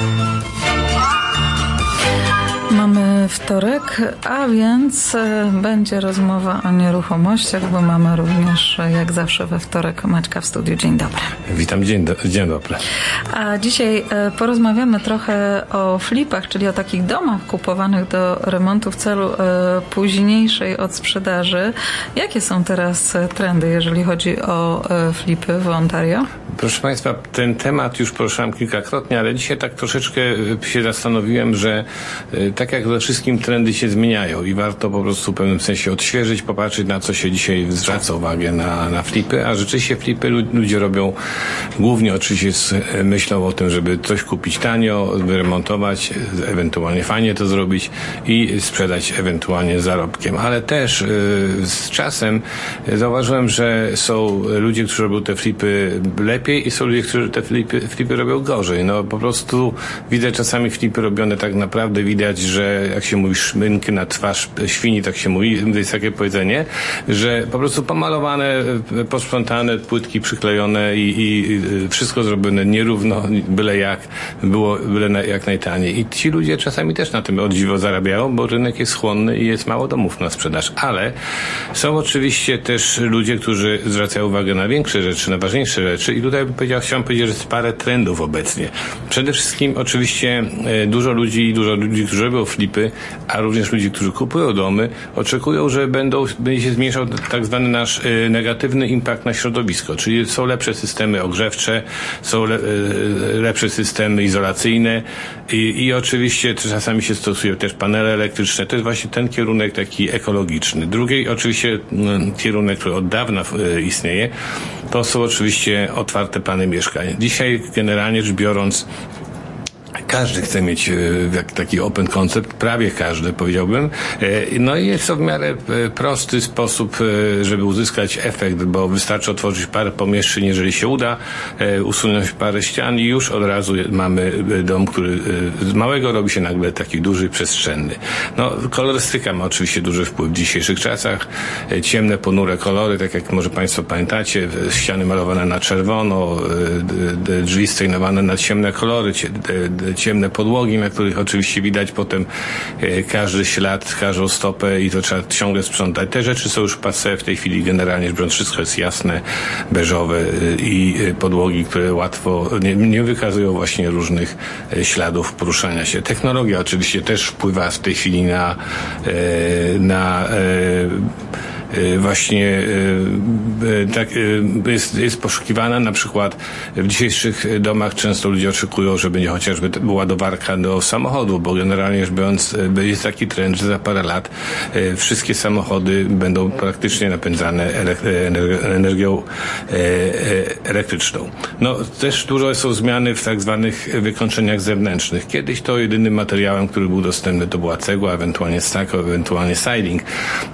Mamy wtorek, a więc e, będzie rozmowa o nieruchomościach, bo mamy również, e, jak zawsze we wtorek, Maćka w studiu. Dzień dobry. Witam, dzień, do, dzień dobry. A dzisiaj e, porozmawiamy trochę o flipach, czyli o takich domach kupowanych do remontu w celu późniejszej odsprzedaży. Jakie są teraz trendy, jeżeli chodzi o flipy w Ontario? Proszę Państwa, ten temat już poruszałem kilkakrotnie, ale dzisiaj tak troszeczkę się zastanowiłem, że tak jak we wszystkim trendy się zmieniają i warto po prostu w pewnym sensie odświeżyć, popatrzeć na co się dzisiaj zwraca uwagę na, na flipy, a rzeczywiście flipy ludzie robią głównie oczywiście z myślą o tym, żeby coś kupić tanio, wyremontować, ewentualnie fajnie to zrobić i sprzedać ewentualnie zarobkiem. Ale też y, z czasem zauważyłem, że są ludzie, którzy robią te flipy lepiej i są ludzie, którzy te flipy, flipy robią gorzej. No po prostu widzę czasami flipy robione tak naprawdę widać, że jak się mówi szminkę na twarz świni, tak się mówi, jest takie powiedzenie, że po prostu pomalowane, posprzątane, płytki przyklejone i, i wszystko zrobione nierówno, byle jak, było byle jak najtaniej. I ci ludzie czasami też na tym od dziwo zarabiają, bo rynek jest chłonny i jest mało domów na sprzedaż. Ale są oczywiście też ludzie, którzy zwracają uwagę na większe rzeczy, na ważniejsze rzeczy i tutaj powiedział, chciałem powiedzieć, że jest parę trendów obecnie. Przede wszystkim oczywiście e, dużo ludzi dużo ludzi, którzy robią flipy, a również ludzie, którzy kupują domy, oczekują, że będą, będzie się zmniejszał tak zwany nasz y, negatywny impact na środowisko, czyli są lepsze systemy ogrzewcze, są le, y, lepsze systemy izolacyjne i, i oczywiście czasami się stosują też panele elektryczne. To jest właśnie ten kierunek taki ekologiczny. Drugi oczywiście y, kierunek, który od dawna y, istnieje, to są oczywiście otwarte plany mieszkań. Dzisiaj generalnie rzecz biorąc każdy chce mieć e, taki open concept, prawie każdy powiedziałbym. E, no i jest to w miarę e, prosty sposób, żeby uzyskać efekt, bo wystarczy otworzyć parę pomieszczeń, jeżeli się uda, usunąć parę ścian i już od razu mamy dom, który z małego robi się nagle taki duży, przestrzenny. No, kolorystyka ma oczywiście duży wpływ w dzisiejszych czasach. Ciemne, ponure kolory, tak jak może Państwo pamiętacie, ściany malowane na czerwono, drzwi stejnowane na ciemne kolory, ciemne podłogi, na których oczywiście widać potem e, każdy ślad, każdą stopę i to trzeba ciągle sprzątać. Te rzeczy są już passe w tej chwili generalnie rzecz wszystko jest jasne, beżowe e, i e, podłogi, które łatwo nie, nie wykazują właśnie różnych śladów poruszania się. Technologia oczywiście też wpływa w tej chwili na, na właśnie y, y, tak, jest, jest poszukiwana. Na przykład w dzisiejszych domach często ludzie oczekują, że będzie chociażby ładowarka do samochodu, bo generalnie rzecz biorąc jest taki trend, że za parę lat wszystkie samochody będą praktycznie napędzane energią elektryczną. No też dużo są zmiany w tak zwanych wykończeniach zewnętrznych. Kiedyś to jedynym materiałem, który był dostępny to była cegła, ewentualnie stak, ewentualnie siding.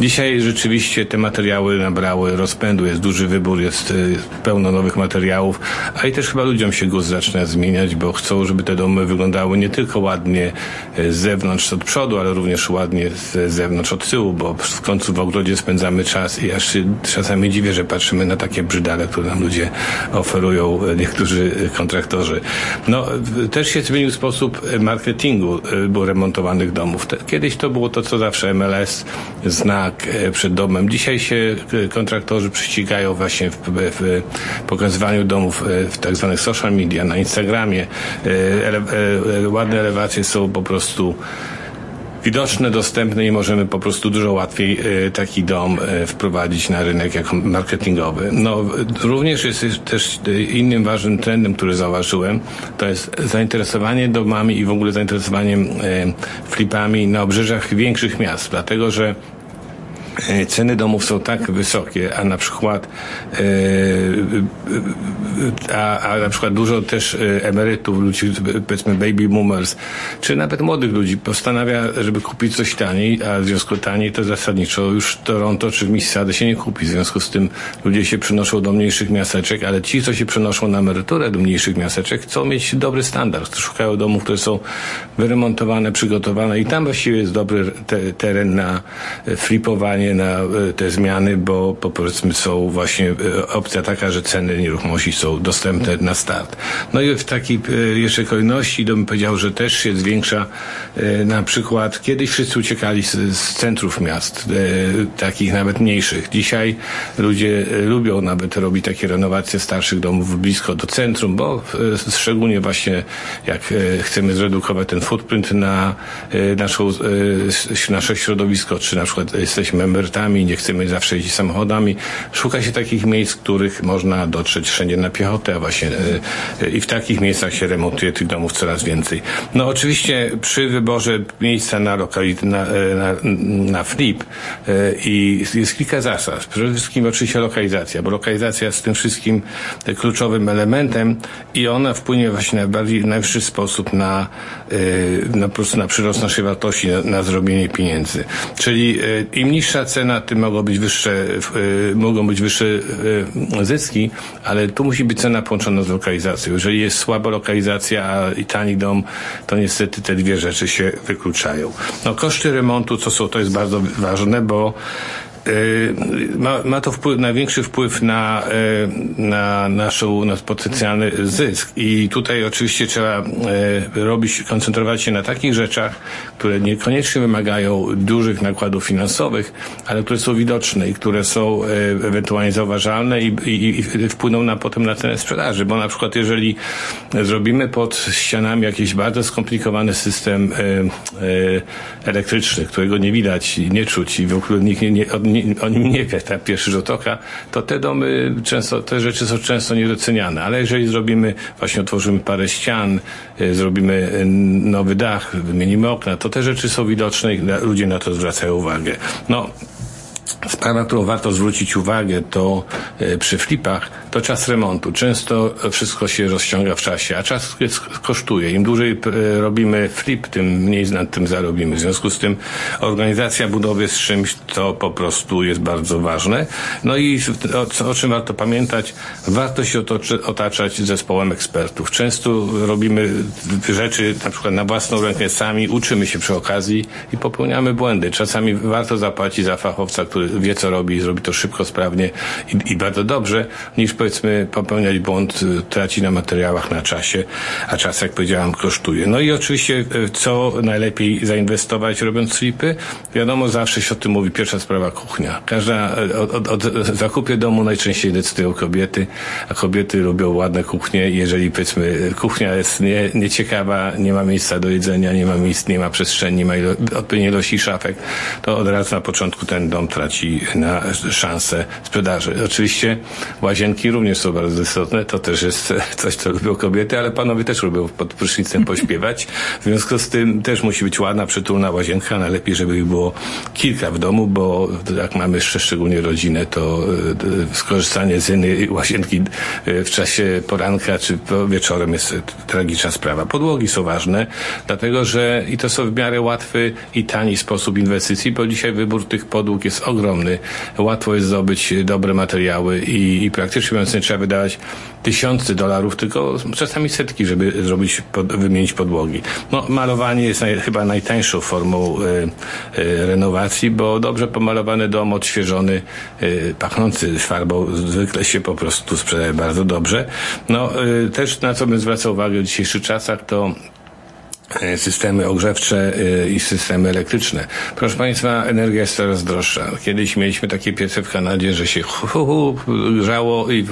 Dzisiaj rzeczywiście te materiały nabrały rozpędu, jest duży wybór, jest y, pełno nowych materiałów, a i też chyba ludziom się głos zaczyna zmieniać, bo chcą, żeby te domy wyglądały nie tylko ładnie y, z zewnątrz od przodu, ale również ładnie z zewnątrz od tyłu, bo w końcu w ogrodzie spędzamy czas i aż się czasami dziwię, że patrzymy na takie brzydale, które nam ludzie oferują, y, niektórzy kontraktorzy. No, też się zmienił sposób marketingu bo remontowanych domów. Kiedyś to było to, co zawsze MLS, znak przed domem. Dzisiaj się e, kontraktorzy prześcigają właśnie w, w pokazywaniu domów e, w tak zwanych social media, na Instagramie. E, ele, ładne elewacje są po prostu widoczne, dostępne i możemy po prostu dużo łatwiej taki dom wprowadzić na rynek jako marketingowy. No, również jest też innym ważnym trendem, który zauważyłem, to jest zainteresowanie domami i w ogóle zainteresowaniem flipami na obrzeżach większych miast, dlatego że ceny domów są tak wysokie, a na przykład e, a, a na przykład dużo też e, emerytów, ludzi, powiedzmy baby boomers, czy nawet młodych ludzi postanawia, żeby kupić coś taniej, a w związku taniej to zasadniczo już Toronto czy Mississauga się nie kupi. W związku z tym ludzie się przenoszą do mniejszych miasteczek, ale ci, co się przenoszą na emeryturę do mniejszych miasteczek, chcą mieć dobry standard. Szukają domów, które są wyremontowane, przygotowane i tam właściwie jest dobry te, teren na flipowanie na te zmiany, bo, powiedzmy są właśnie opcja taka, że ceny nieruchomości są dostępne na start. No i w takiej jeszcze kolejności bym powiedział, że też się zwiększa na przykład kiedyś wszyscy uciekali z, z centrów miast, takich nawet mniejszych. Dzisiaj ludzie lubią nawet robić takie renowacje starszych domów blisko do centrum, bo szczególnie właśnie jak chcemy zredukować ten footprint na naszą, nasze środowisko, czy na przykład jesteśmy emerytami, nie chcemy zawsze jeździć samochodami. Szuka się takich miejsc, w których można dotrzeć wszędzie na piechotę, a właśnie i w takich miejscach się remontuje tych domów coraz więcej. No oczywiście przy wyborze miejsca na, lokali- na, na, na flip i jest kilka zasad. Przede wszystkim oczywiście lokalizacja, bo lokalizacja jest tym wszystkim kluczowym elementem i ona wpłynie właśnie na bardziej, najwyższy sposób na, na, na przyrost naszej wartości, na, na zrobienie pieniędzy. Czyli im niższa cena, tym mogą być wyższe, mogą być wyższe zyski, ale tu musi być cena połączona z lokalizacją. Jeżeli jest słaba lokalizacja i tani dom, to niestety te dwie rzeczy się wykluczają. No koszty remontu, co są, to jest bardzo ważne, bo ma, ma to wpływ, największy wpływ na, na naszą, na potencjalny zysk. I tutaj oczywiście trzeba robić, koncentrować się na takich rzeczach, które niekoniecznie wymagają dużych nakładów finansowych, ale które są widoczne i które są ewentualnie zauważalne i, i, i wpłyną na potem na cenę sprzedaży. Bo na przykład jeżeli zrobimy pod ścianami jakiś bardzo skomplikowany system elektryczny, którego nie widać, nie czuć i w ogóle nikt nie, nie, o nim nie wie, ten pierwszy rzut oka, to te domy często, te rzeczy są często niedoceniane. Ale jeżeli zrobimy, właśnie otworzymy parę ścian, zrobimy nowy dach, wymienimy okna, to te rzeczy są widoczne i ludzie na to zwracają uwagę. No, Sprawa, którą warto zwrócić uwagę, to e, przy flipach, to czas remontu. Często wszystko się rozciąga w czasie, a czas kosztuje. Im dłużej e, robimy flip, tym mniej nad tym zarobimy. W związku z tym organizacja budowy z czymś to po prostu jest bardzo ważne. No i o, o czym warto pamiętać? Warto się otoczy, otaczać zespołem ekspertów. Często robimy rzeczy na przykład na własną rękę sami, uczymy się przy okazji i popełniamy błędy. Czasami warto zapłacić za fachowca, który wie, co robi, zrobi to szybko, sprawnie i, i, bardzo dobrze, niż powiedzmy popełniać błąd, traci na materiałach, na czasie, a czas, jak powiedziałam, kosztuje. No i oczywiście, co najlepiej zainwestować robiąc flipy? Wiadomo, zawsze się o tym mówi, pierwsza sprawa kuchnia. Każda, od, od, od zakupie domu najczęściej decydują kobiety, a kobiety lubią ładne kuchnie. Jeżeli powiedzmy kuchnia jest nie, nieciekawa, nie ma miejsca do jedzenia, nie ma miejsc, nie ma przestrzeni, nie ma ilo, odpowiedniej ilości szafek, to od razu na początku ten dom traci na szansę sprzedaży. Oczywiście łazienki również są bardzo istotne, to też jest coś, co lubią kobiety, ale panowie też lubią pod prysznicem pośpiewać. W związku z tym też musi być ładna, przytulna łazienka, najlepiej, żeby ich było kilka w domu, bo jak mamy jeszcze szczególnie rodzinę, to skorzystanie z jednej łazienki w czasie poranka czy wieczorem jest tragiczna sprawa. Podłogi są ważne, dlatego że i to są w miarę łatwy i tani sposób inwestycji, bo dzisiaj wybór tych podłóg jest ogromny. Łatwo jest zdobyć dobre materiały i, i praktycznie mówiąc nie trzeba wydawać tysiące dolarów, tylko czasami setki, żeby zrobić, pod, wymienić podłogi. No, malowanie jest naj, chyba najtańszą formą e, e, renowacji, bo dobrze pomalowany dom, odświeżony, e, pachnący farbą zwykle się po prostu sprzedaje bardzo dobrze. No, też na co bym zwracał uwagę w dzisiejszych czasach, to systemy ogrzewcze i systemy elektryczne. Proszę Państwa, energia jest coraz droższa. Kiedyś mieliśmy takie piece w Kanadzie, że się hu, hu, grzało i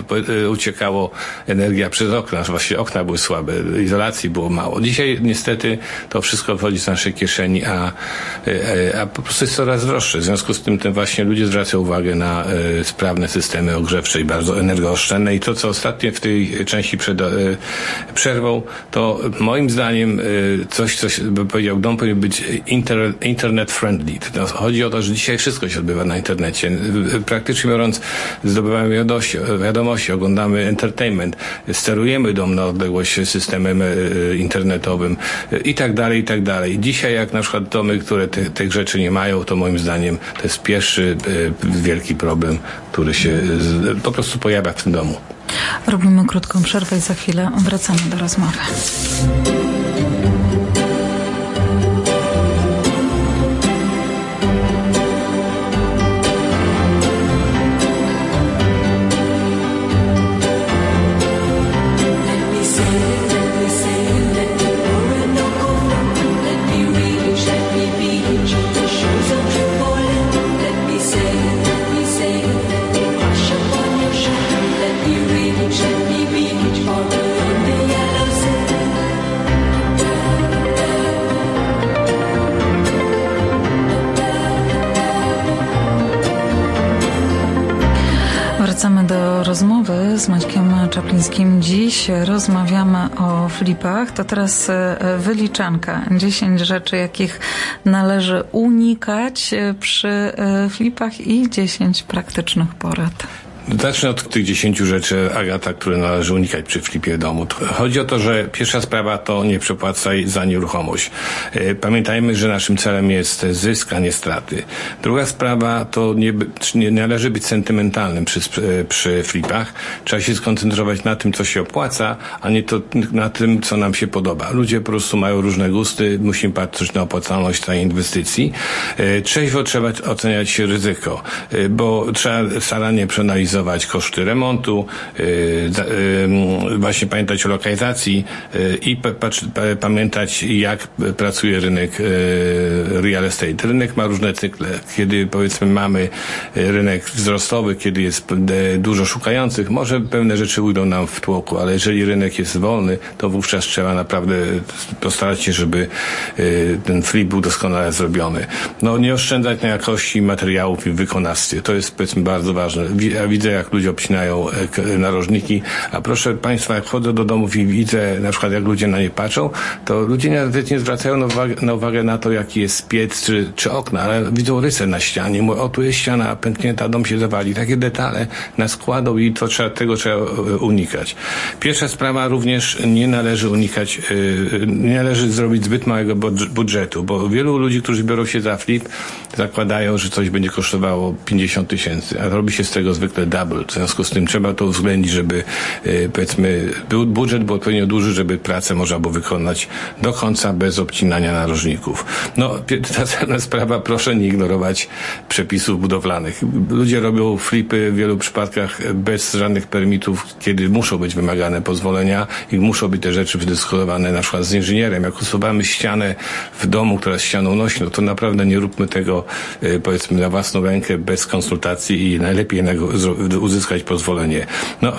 uciekało energia przez okna. Właśnie okna były słabe, izolacji było mało. Dzisiaj niestety to wszystko wchodzi z naszej kieszeni, a, a po prostu jest coraz droższe. W związku z tym, tym właśnie ludzie zwracają uwagę na sprawne systemy ogrzewcze i bardzo energooszczędne. I to, co ostatnio w tej części przerwą, to moim zdaniem coś, coś bym powiedział, dom powinien być inter, internet friendly. To chodzi o to, że dzisiaj wszystko się odbywa na internecie. Praktycznie biorąc, zdobywamy wiadomości, wiadomości oglądamy entertainment, sterujemy dom na odległość systemem internetowym i tak dalej, i tak dalej. Dzisiaj jak na przykład domy, które te, tych rzeczy nie mają, to moim zdaniem to jest pierwszy wielki problem, który się po prostu pojawia w tym domu. Robimy krótką przerwę i za chwilę wracamy do rozmowy. Wracamy do rozmowy z Maćkiem Czaplińskim. Dziś rozmawiamy o flipach. To teraz e, wyliczanka. 10 rzeczy, jakich należy unikać e, przy e, flipach i 10 praktycznych porad. Zacznę od tych dziesięciu rzeczy, Agata, które należy unikać przy flipie domu. Chodzi o to, że pierwsza sprawa to nie przepłacaj za nieruchomość. E, pamiętajmy, że naszym celem jest zysk, a nie straty. Druga sprawa to nie, nie należy być sentymentalnym przy, przy flipach. Trzeba się skoncentrować na tym, co się opłaca, a nie to na tym, co nam się podoba. Ludzie po prostu mają różne gusty, musimy patrzeć na opłacalność tej inwestycji. E, trzeźwo trzeba oceniać ryzyko, e, bo trzeba starannie przeanalizować analizować koszty remontu, y, y, właśnie pamiętać o lokalizacji y, i pamiętać, jak pracuje rynek real estate. Rynek ma różne cykle. Kiedy powiedzmy mamy rynek wzrostowy, kiedy jest dużo szukających, może pewne rzeczy ujdą nam w tłoku, ale jeżeli rynek jest wolny, to wówczas trzeba naprawdę postarać się, żeby ten flip był doskonale zrobiony. No nie oszczędzać na jakości materiałów i wykonawstwie. To jest powiedzmy bardzo ważne. Widzę, jak ludzie obcinają e, narożniki, a proszę Państwa, jak wchodzę do domów i widzę na przykład, jak ludzie na nie patrzą, to ludzie nawet nie zwracają na uwagę, na, uwagę na to, jaki jest piec czy, czy okna, ale widzą rysę na ścianie. Mówią, o, tu jest ściana pęknięta, dom się zawali. Takie detale nas kładą i to trzeba, tego trzeba e, unikać. Pierwsza sprawa również nie należy unikać, e, nie należy zrobić zbyt małego budżetu, bo wielu ludzi, którzy biorą się za flip, zakładają, że coś będzie kosztowało 50 tysięcy, a robi się z tego zwykle double. W związku z tym trzeba to uwzględnić, żeby e, powiedzmy był budżet był odpowiednio duży, żeby pracę można było wykonać do końca bez obcinania narożników. No, następna sprawa, proszę nie ignorować przepisów budowlanych. Ludzie robią flipy w wielu przypadkach bez żadnych permitów, kiedy muszą być wymagane pozwolenia i muszą być te rzeczy wydyskutowane na przykład z inżynierem. Jak usuwamy ścianę w domu, która jest ścianą nośną, to naprawdę nie róbmy tego e, powiedzmy na własną rękę bez konsultacji i najlepiej uzyskać pozwolenie. No,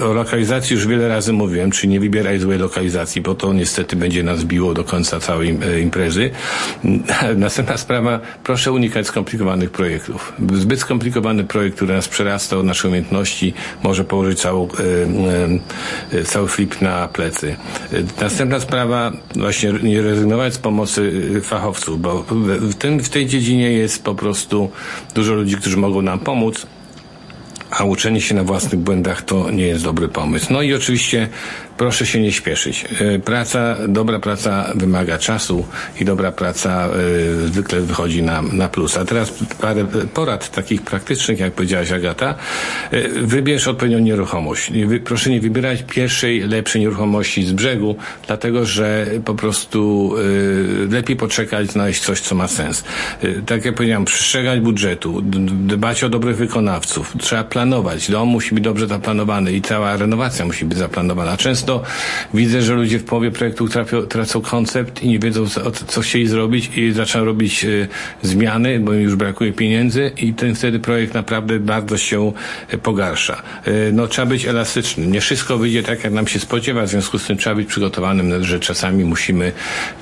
o, o lokalizacji już wiele razy mówiłem, czy nie wybieraj złej lokalizacji, bo to niestety będzie nas biło do końca całej e, imprezy. Następna sprawa, proszę unikać skomplikowanych projektów. Zbyt skomplikowany projekt, który nas przerasta od naszej umiejętności, może położyć całą, e, e, cały flip na plecy. Następna sprawa, właśnie nie rezygnować z pomocy fachowców, bo w, tym, w tej dziedzinie jest po prostu dużo ludzi, którzy mogą nam pomóc a uczenie się na własnych błędach to nie jest dobry pomysł. No i oczywiście proszę się nie śpieszyć. E, praca, dobra praca wymaga czasu i dobra praca y, zwykle wychodzi na, na plus. A teraz parę porad takich praktycznych, jak powiedziałaś Agata. Y, wybierz odpowiednią nieruchomość. Proszę nie wybierać pierwszej, lepszej nieruchomości z brzegu, dlatego że po prostu lepiej poczekać, znaleźć coś, co ma sens. tak jak powiedziałem, przestrzegać budżetu, dbać o dobrych wykonawców. Trzeba planować. Dom musi być dobrze zaplanowany i cała renowacja musi być zaplanowana. Często widzę, że ludzie w połowie projektu trafią, tracą koncept i nie wiedzą, co, co chcieli zrobić i zaczynają robić y, zmiany, bo im już brakuje pieniędzy i ten wtedy projekt naprawdę bardzo się e, pogarsza. Y, no, trzeba być elastycznym. Nie wszystko wyjdzie tak, jak nam się spodziewa, w związku z tym trzeba być przygotowanym, że czasami musimy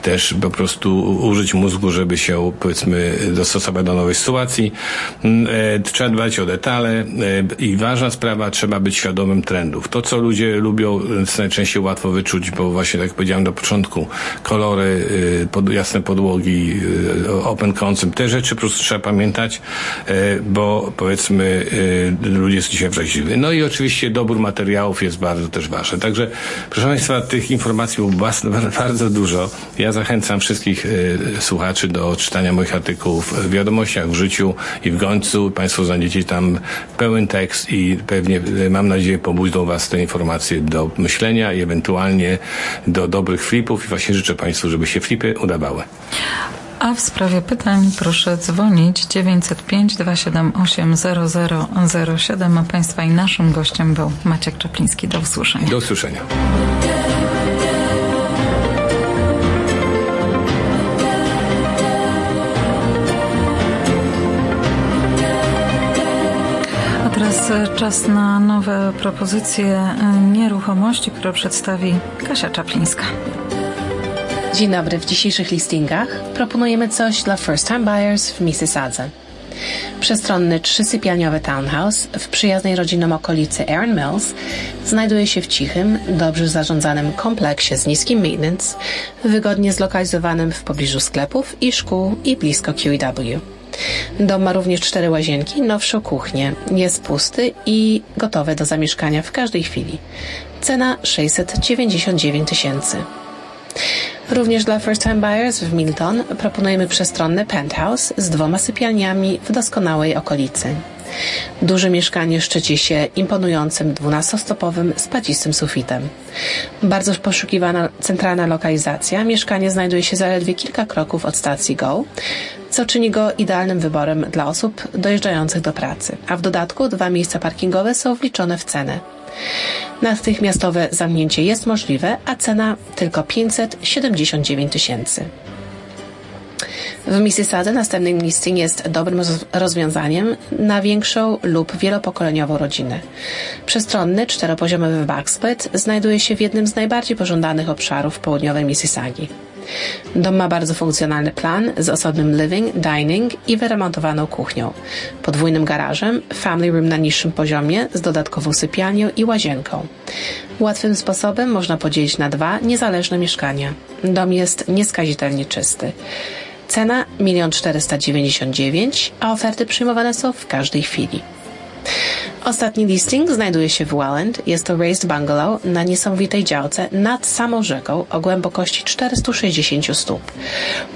też po prostu użyć mózgu, żeby się, powiedzmy, dostosować do nowej sytuacji. Y, trzeba dbać o detale i ważna sprawa, trzeba być świadomym trendów. To, co ludzie lubią, najczęściej łatwo wyczuć, bo właśnie tak jak powiedziałem na początku, kolory, y, pod, jasne podłogi, y, open concept, te rzeczy po prostu trzeba pamiętać, y, bo powiedzmy ludzie są dzisiaj wrażliwi. No i oczywiście dobór materiałów jest bardzo też ważny. Także proszę Państwa, tych informacji było bardzo dużo. Ja zachęcam wszystkich słuchaczy do czytania moich artykułów w wiadomościach w życiu i w końcu Państwo znajdziecie tam pełen tekst i pewnie mam nadzieję pobudzą Was te informacje do myślenia i ewentualnie do dobrych flipów i właśnie życzę Państwu, żeby się flipy udawały. A w sprawie pytań proszę dzwonić 905 278 0007. A Państwa i naszym gościem był Maciek Czapliński. Do usłyszenia. Do usłyszenia. Teraz czas na nowe propozycje e, nieruchomości, które przedstawi Kasia Czaplińska. Dzień dobry. W dzisiejszych listingach proponujemy coś dla first time buyers w Mississadze. Przestronny trzysypialniowy townhouse w przyjaznej rodzinom okolicy Aaron Mills znajduje się w cichym, dobrze zarządzanym kompleksie z niskim maintenance, wygodnie zlokalizowanym w pobliżu sklepów i szkół i blisko QEW. Dom ma również cztery łazienki, nowszą kuchnię, jest pusty i gotowy do zamieszkania w każdej chwili. Cena 699 tysięcy. Również dla first time buyers w Milton proponujemy przestronny penthouse z dwoma sypialniami w doskonałej okolicy. Duże mieszkanie szczyci się imponującym dwunastostopowym spadzistym sufitem. Bardzo poszukiwana centralna lokalizacja. Mieszkanie znajduje się zaledwie kilka kroków od stacji GO, co czyni go idealnym wyborem dla osób dojeżdżających do pracy. A w dodatku dwa miejsca parkingowe są wliczone w cenę. Natychmiastowe zamknięcie jest możliwe, a cena tylko 579 tysięcy. W Mississadze następny listing jest dobrym rozwiązaniem na większą lub wielopokoleniową rodzinę. Przestronny, czteropoziomowy backsplit znajduje się w jednym z najbardziej pożądanych obszarów południowej Mississagi. Dom ma bardzo funkcjonalny plan z osobnym living, dining i wyremontowaną kuchnią, podwójnym garażem, family room na niższym poziomie z dodatkową sypialnią i łazienką. Łatwym sposobem można podzielić na dwa niezależne mieszkania. Dom jest nieskazitelnie czysty. Cena 1 499 a oferty przyjmowane są w każdej chwili. Ostatni listing znajduje się w Welland. Jest to raised bungalow na niesamowitej działce nad samą rzeką o głębokości 460 stóp.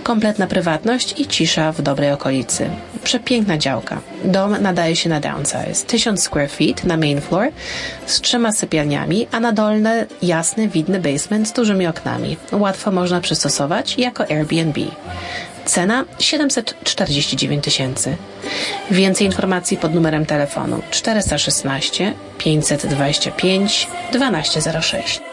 Kompletna prywatność i cisza w dobrej okolicy. Przepiękna działka. Dom nadaje się na downsize. 1000 square feet na main floor z trzema sypialniami, a na dolne jasny, widny basement z dużymi oknami. Łatwo można przystosować jako Airbnb. Cena 749 tysięcy. Więcej informacji pod numerem telefonu 416 525 1206.